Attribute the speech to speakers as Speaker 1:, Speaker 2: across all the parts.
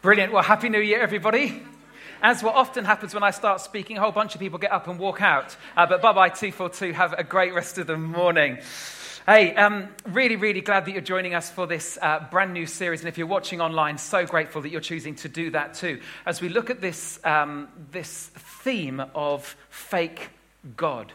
Speaker 1: Brilliant. Well, Happy New Year, everybody. As what often happens when I start speaking, a whole bunch of people get up and walk out. Uh, but bye bye, 242. Have a great rest of the morning. Hey, um, really, really glad that you're joining us for this uh, brand new series. And if you're watching online, so grateful that you're choosing to do that too. As we look at this, um, this theme of fake God.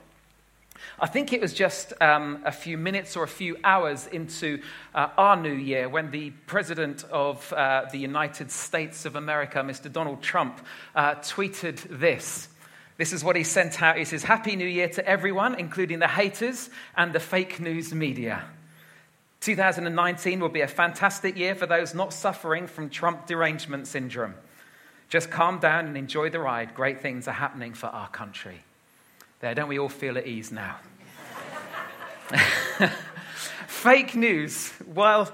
Speaker 1: I think it was just um, a few minutes or a few hours into uh, our new year when the President of uh, the United States of America, Mr. Donald Trump, uh, tweeted this. This is what he sent out. He says, Happy New Year to everyone, including the haters and the fake news media. 2019 will be a fantastic year for those not suffering from Trump derangement syndrome. Just calm down and enjoy the ride. Great things are happening for our country. There, don't we all feel at ease now? Fake news. Well,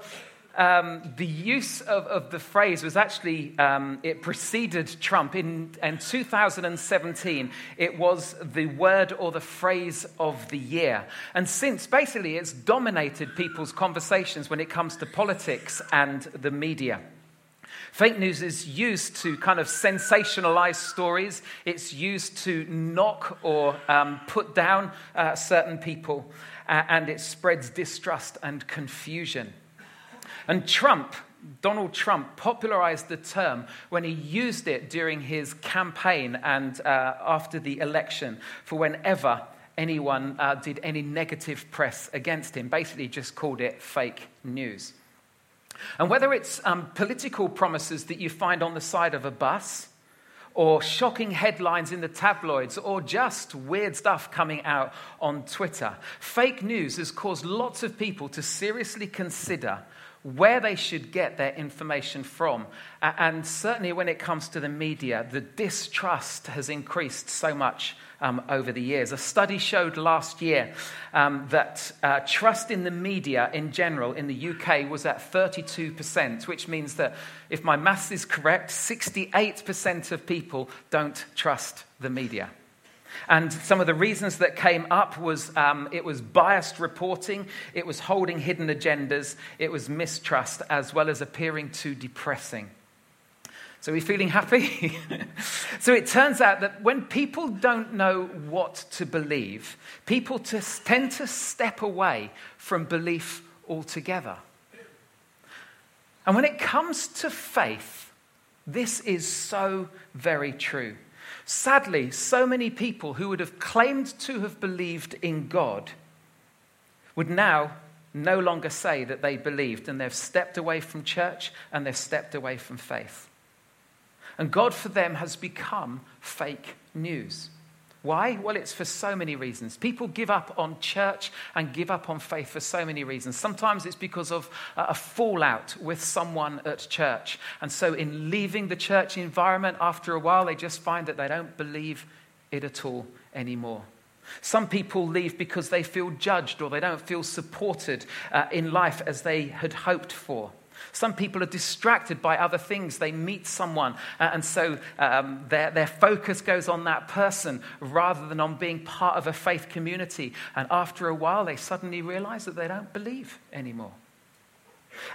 Speaker 1: um, the use of, of, the phrase was actually, um, it preceded Trump. In, in 2017, it was the word or the phrase of the year. And since, basically, it's dominated people's conversations when it comes to politics and the media. Fake news is used to kind of sensationalize stories. It's used to knock or um, put down uh, certain people, uh, and it spreads distrust and confusion. And Trump, Donald Trump, popularized the term when he used it during his campaign and uh, after the election for whenever anyone uh, did any negative press against him. Basically, just called it fake news. And whether it's um, political promises that you find on the side of a bus, or shocking headlines in the tabloids, or just weird stuff coming out on Twitter, fake news has caused lots of people to seriously consider where they should get their information from. And certainly when it comes to the media, the distrust has increased so much um, over the years. A study showed last year um, that uh, trust in the media in general in the UK was at 32%, which means that if my maths is correct, 68% of people don't trust the media. And some of the reasons that came up was um, it was biased reporting, it was holding hidden agendas, it was mistrust, as well as appearing too depressing. So, are we feeling happy? so, it turns out that when people don't know what to believe, people tend to step away from belief altogether. And when it comes to faith, this is so very true. Sadly, so many people who would have claimed to have believed in God would now no longer say that they believed, and they've stepped away from church and they've stepped away from faith. And God for them has become fake news. Why? Well, it's for so many reasons. People give up on church and give up on faith for so many reasons. Sometimes it's because of a fallout with someone at church. And so, in leaving the church environment, after a while, they just find that they don't believe it at all anymore. Some people leave because they feel judged or they don't feel supported uh, in life as they had hoped for. Some people are distracted by other things. They meet someone, uh, and so um, their, their focus goes on that person rather than on being part of a faith community. And after a while, they suddenly realize that they don't believe anymore.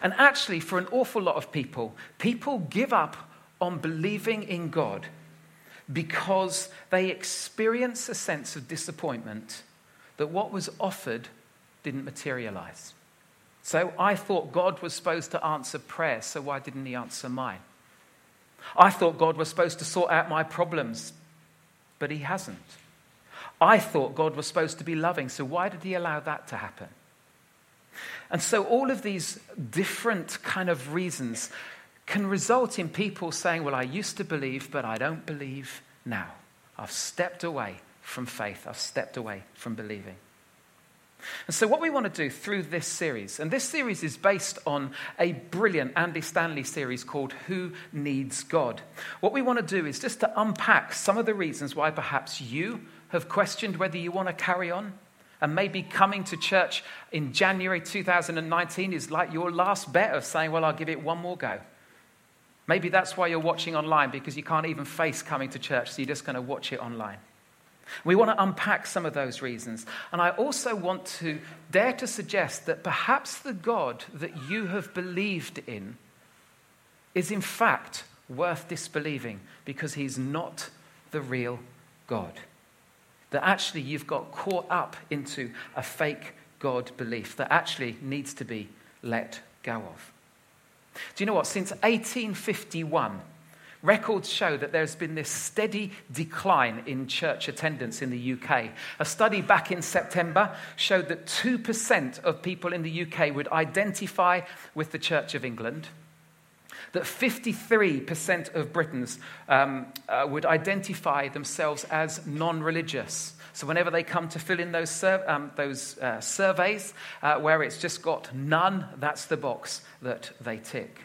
Speaker 1: And actually, for an awful lot of people, people give up on believing in God because they experience a sense of disappointment that what was offered didn't materialize. So I thought God was supposed to answer prayer, so why didn't He answer mine? I thought God was supposed to sort out my problems, but He hasn't. I thought God was supposed to be loving, so why did He allow that to happen? And so all of these different kind of reasons can result in people saying, Well, I used to believe, but I don't believe now. I've stepped away from faith, I've stepped away from believing. And so, what we want to do through this series, and this series is based on a brilliant Andy Stanley series called Who Needs God? What we want to do is just to unpack some of the reasons why perhaps you have questioned whether you want to carry on. And maybe coming to church in January 2019 is like your last bet of saying, Well, I'll give it one more go. Maybe that's why you're watching online because you can't even face coming to church, so you're just going to watch it online. We want to unpack some of those reasons. And I also want to dare to suggest that perhaps the God that you have believed in is in fact worth disbelieving because he's not the real God. That actually you've got caught up into a fake God belief that actually needs to be let go of. Do you know what? Since 1851, records show that there's been this steady decline in church attendance in the UK. A study back in September showed that 2% of people in the UK would identify with the Church of England that 53% of Britons um, uh, would identify themselves as non religious. So, whenever they come to fill in those, sur- um, those uh, surveys uh, where it's just got none, that's the box that they tick.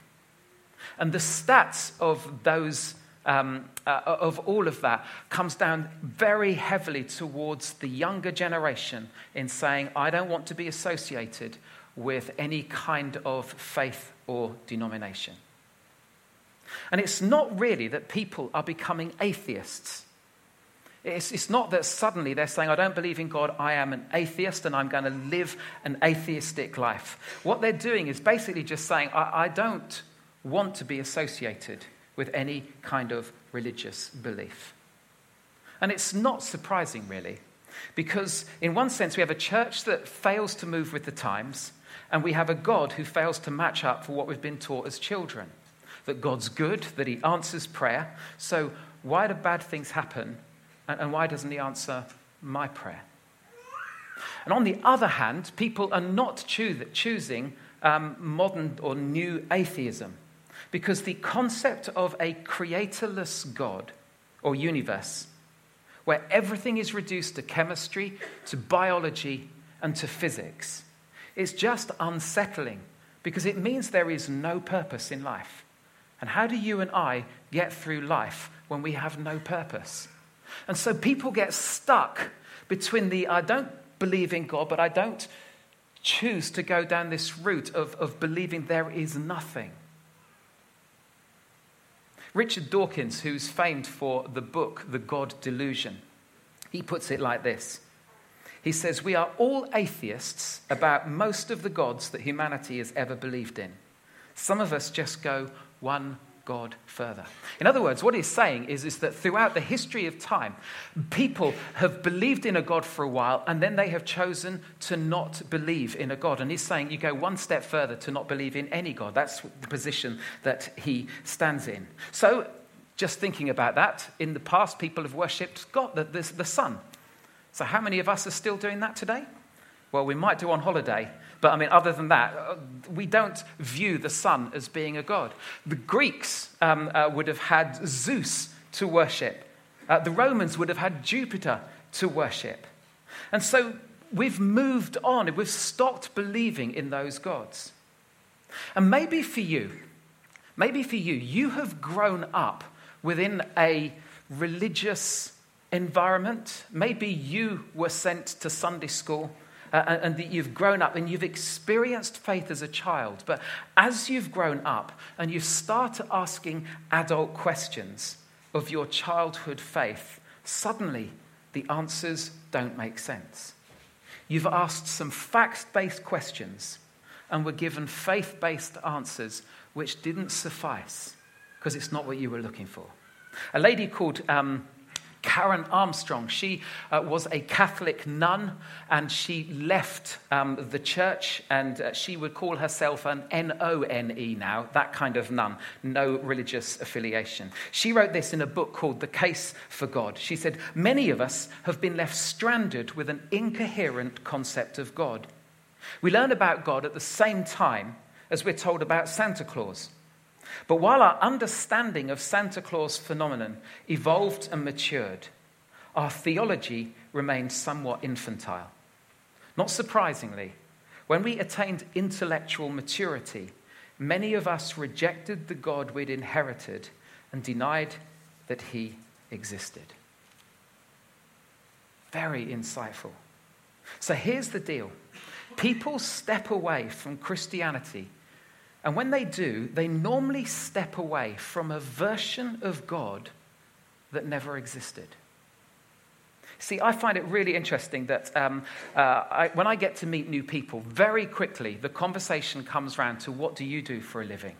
Speaker 1: And the stats of those um, uh, of all of that comes down very heavily towards the younger generation in saying, I don't want to be associated with any kind of faith or denomination. And it's not really that people are becoming atheists. It's, it's, not that suddenly they're saying, I don't believe in God, I am an atheist and I'm going to live an atheistic life. What they're doing is basically just saying, I, I don't want to be associated with any kind of religious belief. And it's not surprising, really, because in one sense, we have a church that fails to move with the times, and we have a God who fails to match up for what we've been taught as children that God's good, that He answers prayer. So, why do bad things happen? And, why doesn't He answer my prayer? And on the other hand, people are not choosing um, modern or new atheism because the concept of a creatorless God or universe, where everything is reduced to chemistry, to biology, and to physics, is just unsettling because it means there is no purpose in life. And how do you and I get through life when we have no purpose? And so people get stuck between the I don't believe in God, but I don't choose to go down this route of, of believing there is nothing. Richard Dawkins, who's famed for the book The God Delusion, he puts it like this. He says, We are all atheists about most of the gods that humanity has ever believed in. Some of us just go, one God further. In other words, what he's saying is, is that throughout the history of time, people have believed in a God for a while and then they have chosen to not believe in a God. And he's saying you go one step further to not believe in any God. That's the position that he stands in. So, just thinking about that, in the past, people have worshipped God, the, the, the sun. So, how many of us are still doing that today? Well, we might do on holiday, but I mean, other than that, uh, we don't view the sun as being a god. The Greeks um, uh, would have had Zeus to worship, uh, the Romans would have had Jupiter to worship. And so we've moved on, we've stopped believing in those gods. And maybe for you, maybe for you, you have grown up within a religious environment. Maybe you were sent to Sunday school uh, and that you've grown up and you've experienced faith as a child. But as you've grown up and you start asking adult questions of your childhood faith, suddenly the answers don't make sense. You've asked some fact based questions and were given faith based answers which didn't suffice because it's not what you were looking for. A lady called um, Karen Armstrong. She uh, was a Catholic nun and she left um, the church and uh, she would call herself an N O N E now, that kind of nun, no religious affiliation. She wrote this in a book called The Case for God. She said, Many of us have been left stranded with an incoherent concept of God. We learn about God at the same time as we're told about Santa Claus. But while our understanding of Santa Claus phenomenon evolved and matured, our theology remained somewhat infantile. Not surprisingly, when we attained intellectual maturity, many of us rejected the God we'd inherited and denied that he existed. Very insightful. So here's the deal people step away from Christianity and when they do, they normally step away from a version of God that never existed. See, I find it really interesting that um, uh, I, when I get to meet new people, very quickly the conversation comes around to what do you do for a living?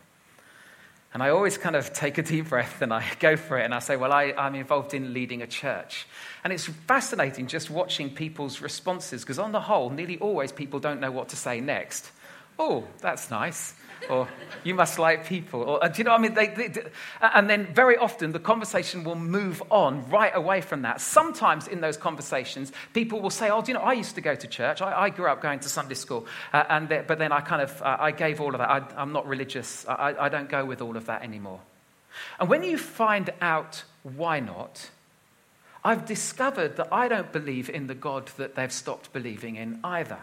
Speaker 1: And I always kind of take a deep breath and I go for it and I say, Well, I, am involved in leading a church. And it's fascinating just watching people's responses because, on the whole, nearly always people don't know what to say next. Oh, that's nice or you must like people, or do you know what I mean? They, they, and then very often the conversation will move on right away from that. Sometimes in those conversations, people will say, "Oh, do you know? I used to go to church. I, I grew up going to Sunday school, uh, and they, but then I kind of uh, I gave all of that. I, am not religious. I, I don't go with all of that anymore." And when you find out why not, I've discovered that I don't believe in the God that they've stopped believing in either.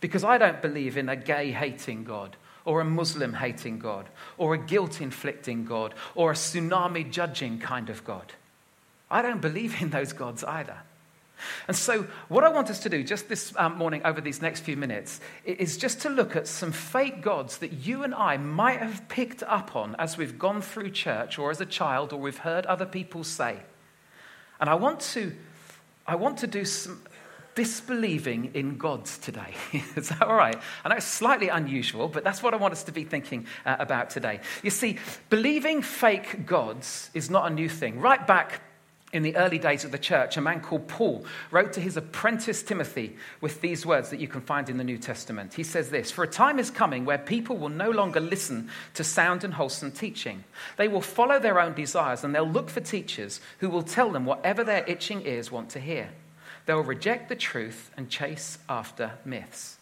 Speaker 1: Because I don't believe in a gay hating God or a Muslim hating God, or a guilt inflicting God, or a tsunami judging kind of God. I don't believe in those gods either. And so, what I want us to do just this um, morning, over these next few minutes, is just to look at some fake gods that you and I might have picked up on as we've gone through church or as a child or we've heard other people say. And I want to, I want to do some, disbelieving in gods today. Is that all right? I know it's slightly unusual, but that's what I want us to be thinking uh, about today. You see, believing fake gods is not a new thing. Right back in the early days of the church, a man called Paul wrote to his apprentice Timothy with these words that you can find in the New Testament. He says this For a time is coming where people will no longer listen to sound and wholesome teaching. They will follow their own desires and they'll look for teachers who will tell them whatever their itching ears want to hear. They'll reject the truth and chase after myths.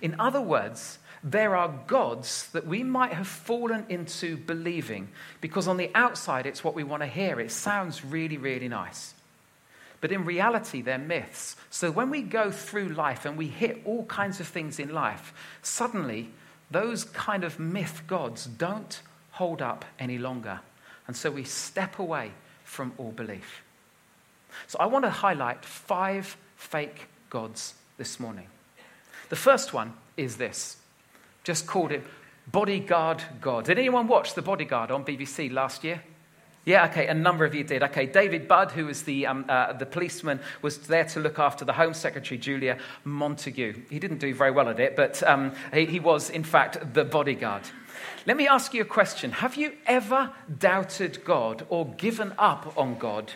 Speaker 1: In other words, there are gods that we might have fallen into believing because on the outside it's what we want to hear. It sounds really, really nice. But in reality, they're myths. So when we go through life and we hit all kinds of things in life, suddenly those kind of myth gods don't hold up any longer. And so we step away from all belief. So I want to highlight five fake gods this morning. The first one is this. Just called it Bodyguard God. Did anyone watch The Bodyguard on BBC last year? Yeah, okay, a number of you did. Okay, David Budd, who was the, um, uh, the policeman, was there to look after the Home Secretary, Julia Montague. He didn't do very well at it, but um, he, he was, in fact, the bodyguard. Let me ask you a question Have you ever doubted God or given up on God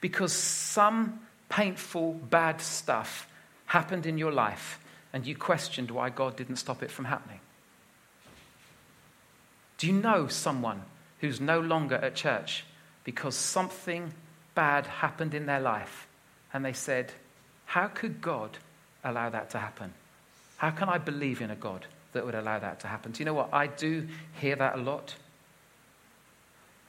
Speaker 1: because some painful, bad stuff happened in your life and you questioned why God didn't stop it from happening? Do you know someone who's no longer at church because something bad happened in their life and they said, How could God allow that to happen? How can I believe in a God that would allow that to happen? Do you know what? I do hear that a lot.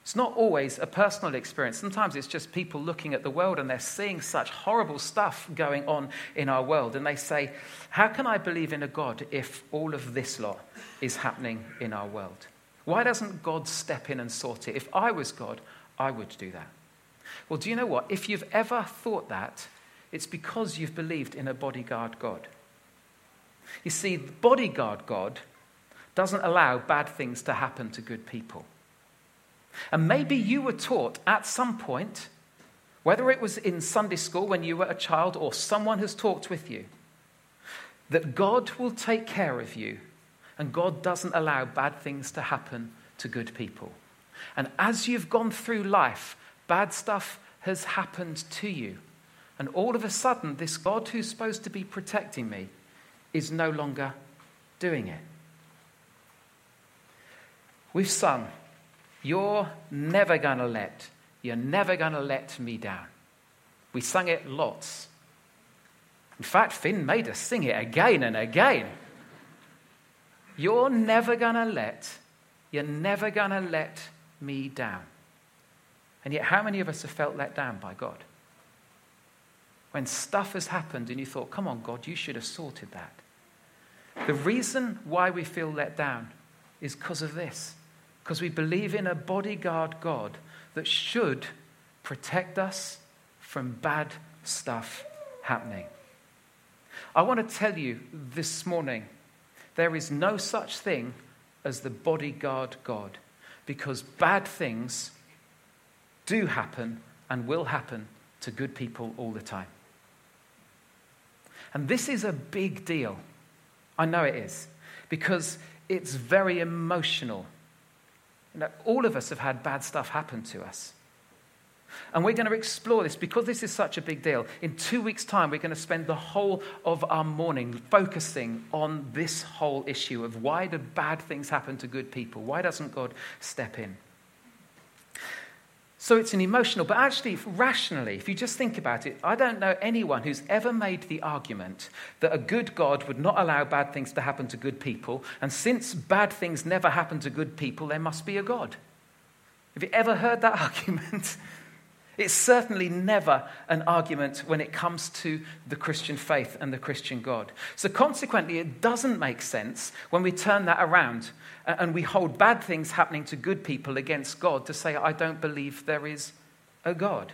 Speaker 1: It's not always a personal experience. Sometimes it's just people looking at the world and they're seeing such horrible stuff going on in our world. And they say, How can I believe in a God if all of this lot is happening in our world? Why doesn't God step in and sort it? If I was God, I would do that. Well, do you know what? If you've ever thought that, it's because you've believed in a bodyguard God. You see, the bodyguard God doesn't allow bad things to happen to good people. And maybe you were taught at some point, whether it was in Sunday school when you were a child or someone has talked with you, that God will take care of you and God doesn't allow bad things to happen to good people. And as you've gone through life, bad stuff has happened to you. And all of a sudden, this God who's supposed to be protecting me is no longer doing it. We've sung you're never going to let, you're never going to let me down. We sung it lots. In fact, Finn made us sing it again and again. You're never going to let, you're never going to let me down. And yet, how many of us have felt let down by God? When stuff has happened and you thought, come on, God, you should have sorted that. The reason why we feel let down is because of this because we believe in a bodyguard God that should protect us from bad stuff happening. I want to tell you this morning there is no such thing as the bodyguard God because bad things do happen and will happen to good people all the time. And this is a big deal. I know it is because it's very emotional You know, all of us have had bad stuff happen to us. And we're going to explore this because this is such a big deal. In two weeks' time, we're going to spend the whole of our morning focusing on this whole issue of why do bad things happen to good people? Why doesn't God step in? So it's an emotional, but actually, rationally, if you just think about it, I don't know anyone who's ever made the argument that a good God would not allow bad things to happen to good people, and since bad things never happen to good people, there must be a God. Have you ever heard that argument? It's certainly never an argument when it comes to the Christian faith and the Christian God. So, consequently, it doesn't make sense when we turn that around and we hold bad things happening to good people against God to say, I don't believe there is a God.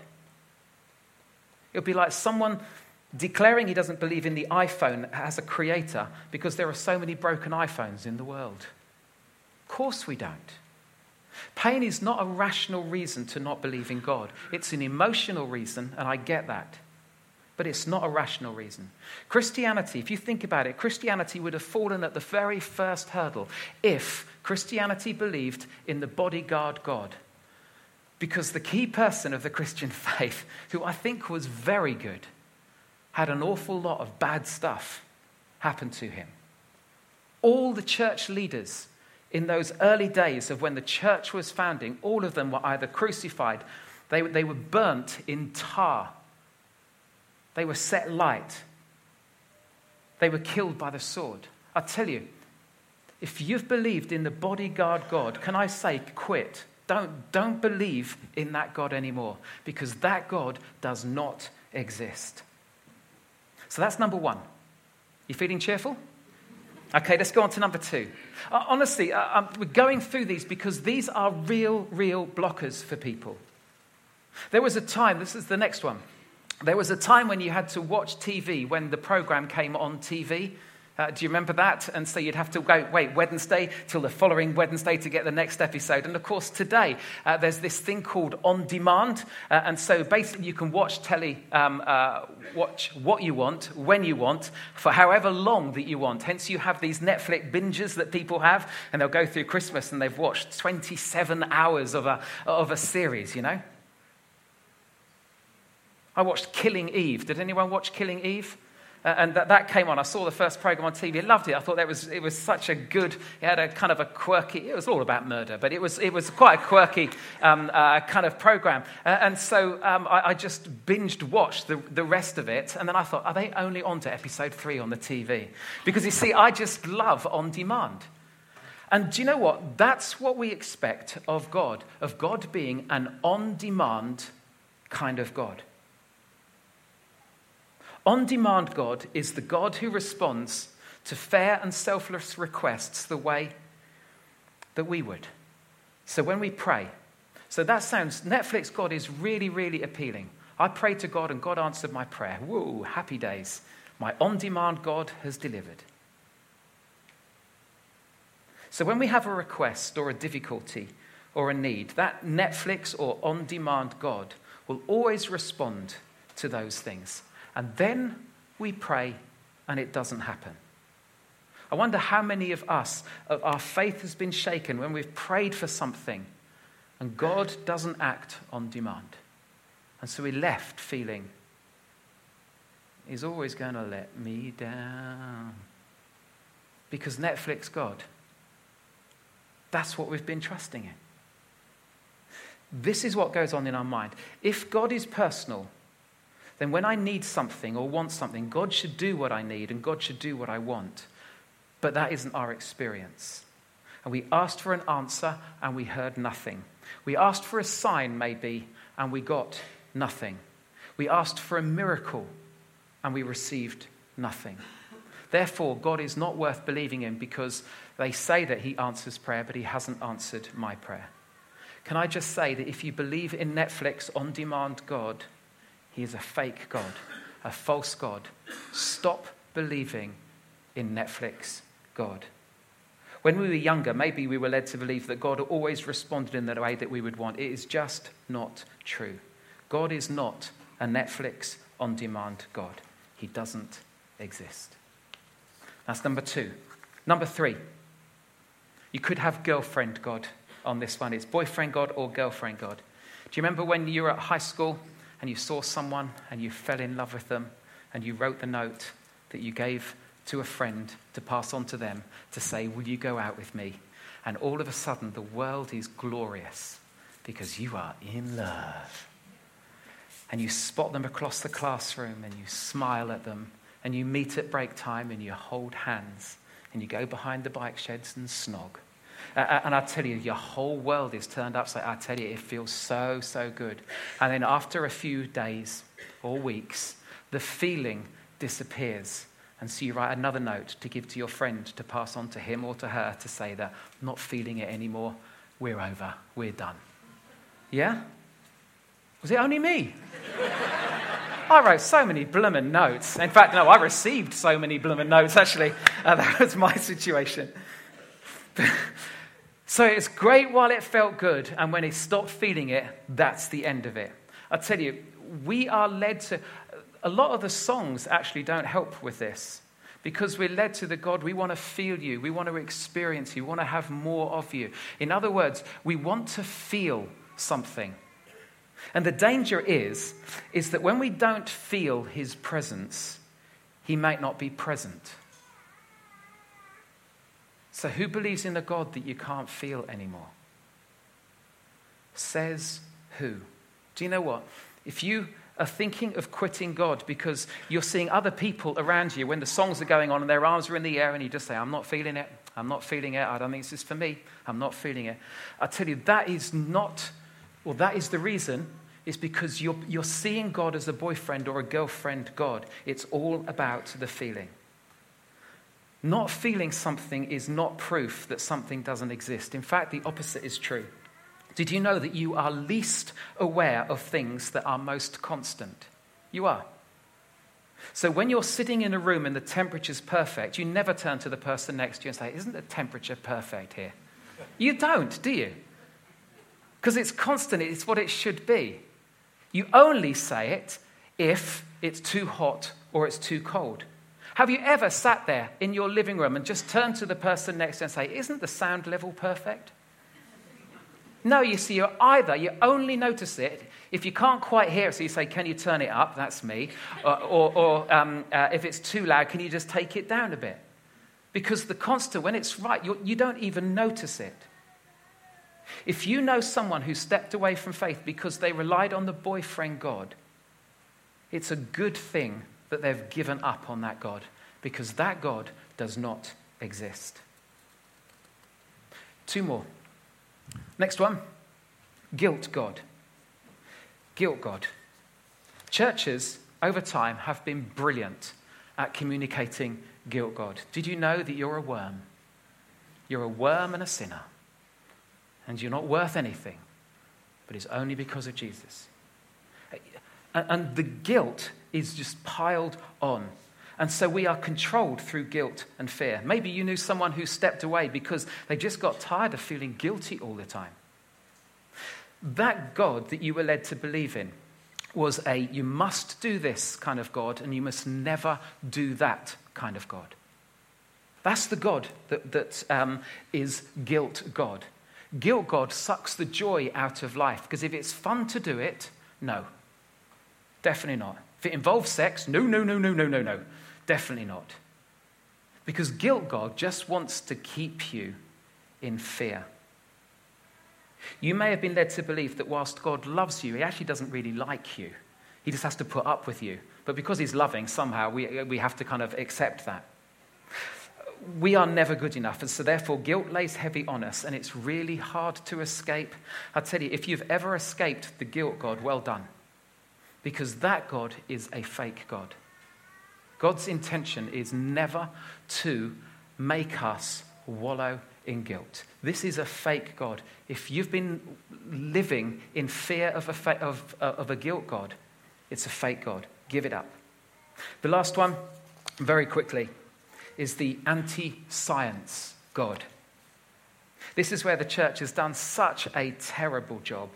Speaker 1: It would be like someone declaring he doesn't believe in the iPhone as a creator because there are so many broken iPhones in the world. Of course, we don't. Pain is not a rational reason to not believe in God. It's an emotional reason, and I get that. But it's not a rational reason. Christianity, if you think about it, Christianity would have fallen at the very first hurdle if Christianity believed in the bodyguard God. Because the key person of the Christian faith, who I think was very good, had an awful lot of bad stuff happen to him. All the church leaders in those early days of when the church was founding, all of them were either crucified, they, they were burnt in tar, they were set light, they were killed by the sword. I tell you, if you've believed in the bodyguard God, can I say, quit? Don't, don't believe in that God anymore because that God does not exist. So that's number one. You feeling cheerful? Okay, let's go on to number two. Uh, honestly, uh, um, we're going through these because these are real, real blockers for people. There was a time, this is the next one. There was a time when you had to watch TV when the program came on TV. Uh, do you remember that? And so you'd have to go, wait Wednesday till the following Wednesday to get the next episode. And of course, today uh, there's this thing called on demand. Uh, and so basically, you can watch telly, um, uh, watch what you want, when you want, for however long that you want. Hence, you have these Netflix binges that people have, and they'll go through Christmas and they've watched 27 hours of a, of a series, you know? I watched Killing Eve. Did anyone watch Killing Eve? And that, that came on. I saw the first program on TV. Loved it. I thought that was, it was such a good, it had a kind of a quirky, it was all about murder, but it was, it was quite a quirky um, uh, kind of program. And so um, I, I, just binged watched the, the rest of it. And then I thought, are they only on to episode three on the TV? Because you see, I just love on demand. And do you know what? That's what we expect of God, of God being an on demand kind of God. On demand God is the God who responds to fair and selfless requests the way that we would. So when we pray, so that sounds, Netflix God is really, really appealing. I prayed to God and God answered my prayer. Whoa, happy days. My on demand God has delivered. So when we have a request or a difficulty or a need, that Netflix or on demand God will always respond to those things. And then we pray and it doesn't happen. I wonder how many of us, our faith has been shaken when we've prayed for something and God doesn't act on demand. And so we left feeling, He's always going to let me down. Because Netflix God, that's what we've been trusting in. This is what goes on in our mind. If God is personal, then when I need something or want something, God should do what I need and God should do what I want. But that isn't our experience. And we asked for an answer and we heard nothing. We asked for a sign, maybe, and we got nothing. We asked for a miracle and we received nothing. Therefore, God is not worth believing in because they say that He answers prayer, but He hasn't answered my prayer. Can I just say that if you believe in Netflix on demand God, he is a fake God, a false God. Stop believing in Netflix God. When we were younger, maybe we were led to believe that God always responded in the way that we would want. It is just not true. God is not a Netflix on demand God, He doesn't exist. That's number two. Number three, you could have girlfriend God on this one. It's boyfriend God or girlfriend God. Do you remember when you were at high school and you saw someone and you fell in love with them and you wrote the note that you gave to a friend to pass on to them to say, Will you go out with me? And all of a sudden, the world is glorious because you are in love. And you spot them across the classroom and you smile at them and you meet at break time and you hold hands and you go behind the bike sheds and snog. And I tell you, your whole world is turned upside. I tell you, it feels so, so good. And then after a few days or weeks, the feeling disappears. And so you write another note to give to your friend to pass on to him or to her to say that not feeling it anymore. We're over. We're done. Yeah? Was it only me? I wrote so many bloomin' notes. In fact, no, I received so many bloomin' notes, actually. Uh, that was my situation. so it's great while it felt good, and when it stopped feeling it, that's the end of it. I tell you, we are led to. A lot of the songs actually don't help with this because we're led to the God, we want to feel you, we want to experience you, we want to have more of you. In other words, we want to feel something. And the danger is, is that when we don't feel his presence, he might not be present. So, who believes in a God that you can't feel anymore? Says who? Do you know what? If you are thinking of quitting God because you're seeing other people around you when the songs are going on and their arms are in the air and you just say, I'm not feeling it, I'm not feeling it, I don't think this is for me, I'm not feeling it. I tell you, that is not well, that is the reason, is because you're, you're seeing God as a boyfriend or a girlfriend God. It's all about the feeling. Not feeling something is not proof that something doesn't exist. In fact, the opposite is true. Did you know that you are least aware of things that are most constant? You are. So when you're sitting in a room and the temperature's perfect, you never turn to the person next to you and say, Isn't the temperature perfect here? You don't, do you? because it's constant, it's what it should be. You only say it if it's too hot or it's too cold. Have you ever sat there in your living room and just turned to the person next to you and say, Isn't the sound level perfect? No, you see, you're either, you only notice it if you can't quite hear it, so you say, Can you turn it up? That's me. Or, or, or um, uh, if it's too loud, can you just take it down a bit? Because the constant, when it's right, you, you don't even notice it. If you know someone who stepped away from faith because they relied on the boyfriend God, it's a good thing that they've given up on that God because that God does not exist. Two more. Next one guilt God. Guilt God. Churches over time have been brilliant at communicating guilt God. Did you know that you're a worm? You're a worm and a sinner and you're not worth anything, but it's only because of Jesus. And the guilt is just piled on. And so we are controlled through guilt and fear. Maybe you knew someone who stepped away because they just got tired of feeling guilty all the time. That God that you were led to believe in was a you must do this kind of God and you must never do that kind of God. That's the God that, that um, is guilt God. Guilt God sucks the joy out of life because if it's fun to do it, no. Definitely not. If it involves sex, no, no, no, no, no, no, no. Definitely not. Because guilt God just wants to keep you in fear. You may have been led to believe that whilst God loves you, he actually doesn't really like you. He just has to put up with you. But because he's loving, somehow we, we have to kind of accept that we are never good enough. And so, therefore, guilt lays heavy on us, and it's really hard to escape. I tell you, if you've ever escaped the guilt God, well done. Because that God is a fake God. God's intention is never to make us wallow in guilt. This is a fake God. If you've been living in fear of a, fa- of, uh, of a guilt God, it's a fake God. Give it up. The last one, very quickly is the anti science God. This is where the church has done such a terrible job.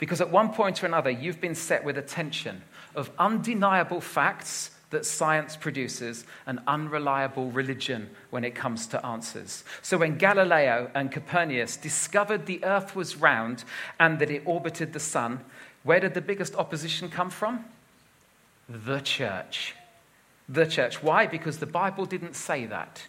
Speaker 1: Because at one point or another, you've been set with a tension of undeniable facts that science produces an unreliable religion when it comes to answers. So, when Galileo and Copernicus discovered the earth was round and that it orbited the sun, where did the biggest opposition come from? The church. The church. Why? Because the Bible didn't say that.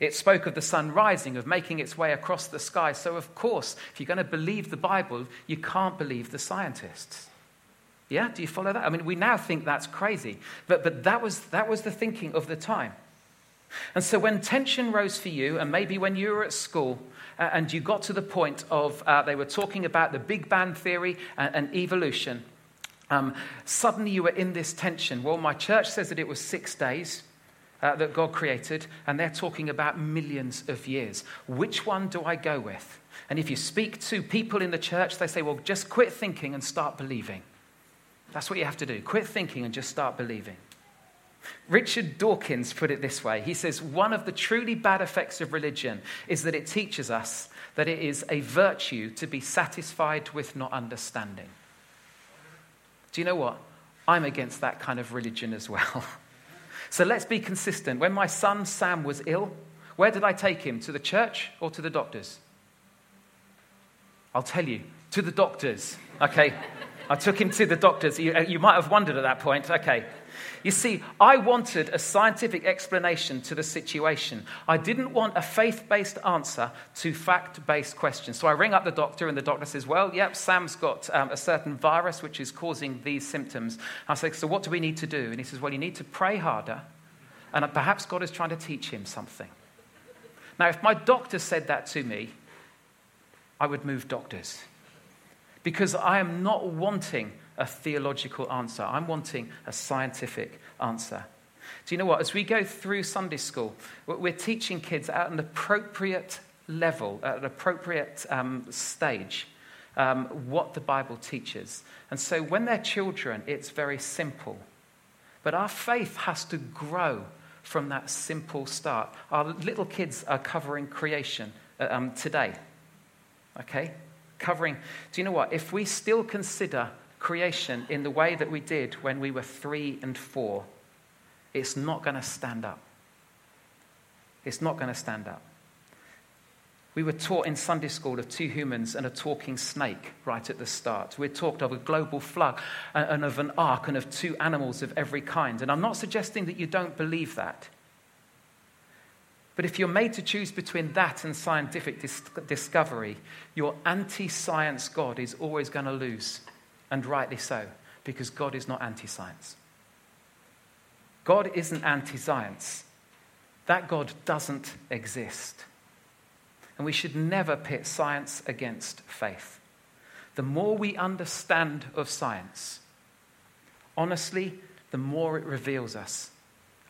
Speaker 1: It spoke of the sun rising, of making its way across the sky. So, of course, if you're going to believe the Bible, you can't believe the scientists. Yeah? Do you follow that? I mean, we now think that's crazy, but, but that, was, that was the thinking of the time. And so, when tension rose for you, and maybe when you were at school, uh, and you got to the point of uh, they were talking about the Big Bang Theory and, and evolution, um, suddenly you were in this tension. Well, my church says that it was six days uh, that God created, and they're talking about millions of years. Which one do I go with? And if you speak to people in the church, they say, well, just quit thinking and start believing. That's what you have to do. Quit thinking and just start believing. Richard Dawkins put it this way He says, One of the truly bad effects of religion is that it teaches us that it is a virtue to be satisfied with not understanding. Do you know what? I'm against that kind of religion as well. So let's be consistent. When my son Sam was ill, where did I take him? To the church or to the doctors? I'll tell you, to the doctors. Okay. I took him to the doctors. You, you, might have wondered at that point. Okay. You see, I wanted a scientific explanation to the situation. I didn't want a faith based answer to fact based questions. So I ring up the doctor, and the doctor says, Well, yep, Sam's got um, a certain virus which is causing these symptoms. I say, So what do we need to do? And he says, Well, you need to pray harder, and perhaps God is trying to teach him something. Now, if my doctor said that to me, I would move doctors because I am not wanting a theological answer. I'm wanting a scientific answer. Do you know what? As we go through Sunday school, we're teaching kids at an appropriate level, at an appropriate um, stage, um, what the Bible teaches. And so when they're children, it's very simple. But our faith has to grow from that simple start. Our little kids are covering creation uh, um, today. Okay? Covering. Do you know what? If we still consider creation in the way that we did when we were three and four, it's not going to stand up. It's not going to stand up. We were taught in Sunday school of two humans and a talking snake right at the start. We're taught of a global flood and of an ark and of two animals of every kind. And I'm not suggesting that you don't believe that. But if you're made to choose between that and scientific dis- discovery, your anti science God is always going to lose and rightly so, because God is not anti science. God isn't anti science. That God doesn't exist. And we should never pit science against faith. The more we understand of science, honestly, the more it reveals us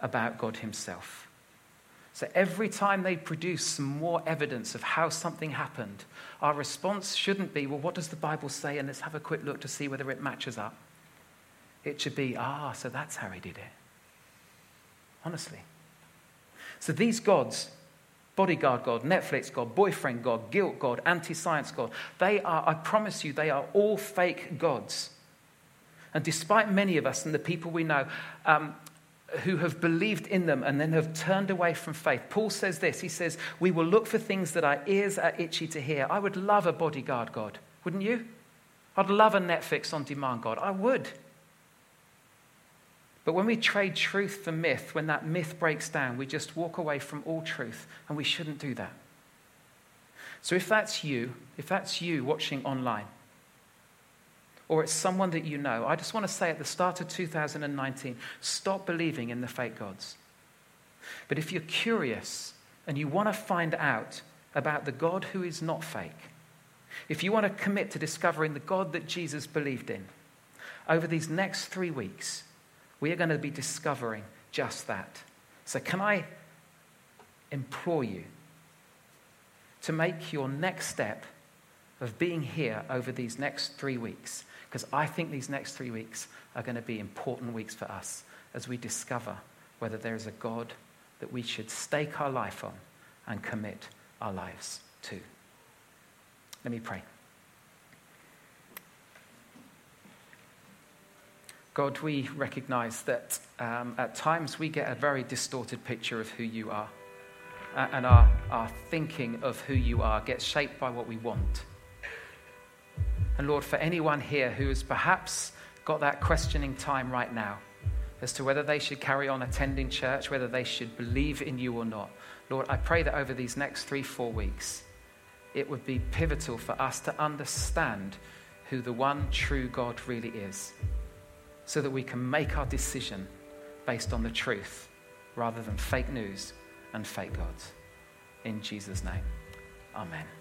Speaker 1: about God Himself. So every time they produce some more evidence of how something happened, our response shouldn't be, well, what does the Bible say? And let's have a quick look to see whether it matches up. It should be, ah, so that's how he did it. Honestly. So these gods, bodyguard God, Netflix God, boyfriend God, guilt God, anti science God, they are, I promise you, they are all fake gods. And despite many of us and the people we know, um, who have believed in them and then have turned away from faith. Paul says this He says, We will look for things that our ears are itchy to hear. I would love a bodyguard God, wouldn't you? I'd love a Netflix on demand God. I would. But when we trade truth for myth, when that myth breaks down, we just walk away from all truth, and we shouldn't do that. So if that's you, if that's you watching online, or it's someone that you know, I just want to say at the start of 2019 stop believing in the fake gods. But if you're curious and you want to find out about the God who is not fake, if you want to commit to discovering the God that Jesus believed in, over these next three weeks, we are going to be discovering just that. So, can I implore you to make your next step of being here over these next three weeks because I think these next three weeks are going to be important weeks for us as we discover whether there is a God that we should stake our life on and commit our lives to. Let me pray. God, we recognize that um, at times we get a very distorted picture of who you are. and our, our thinking of who you are gets shaped by what we want. And Lord, for anyone here who has perhaps got that questioning time right now as to whether they should carry on attending church, whether they should believe in you or not, Lord, I pray that over these next three, four weeks, it would be pivotal for us to understand who the one true God really is so that we can make our decision based on the truth rather than fake news and fake gods. In Jesus' name, amen.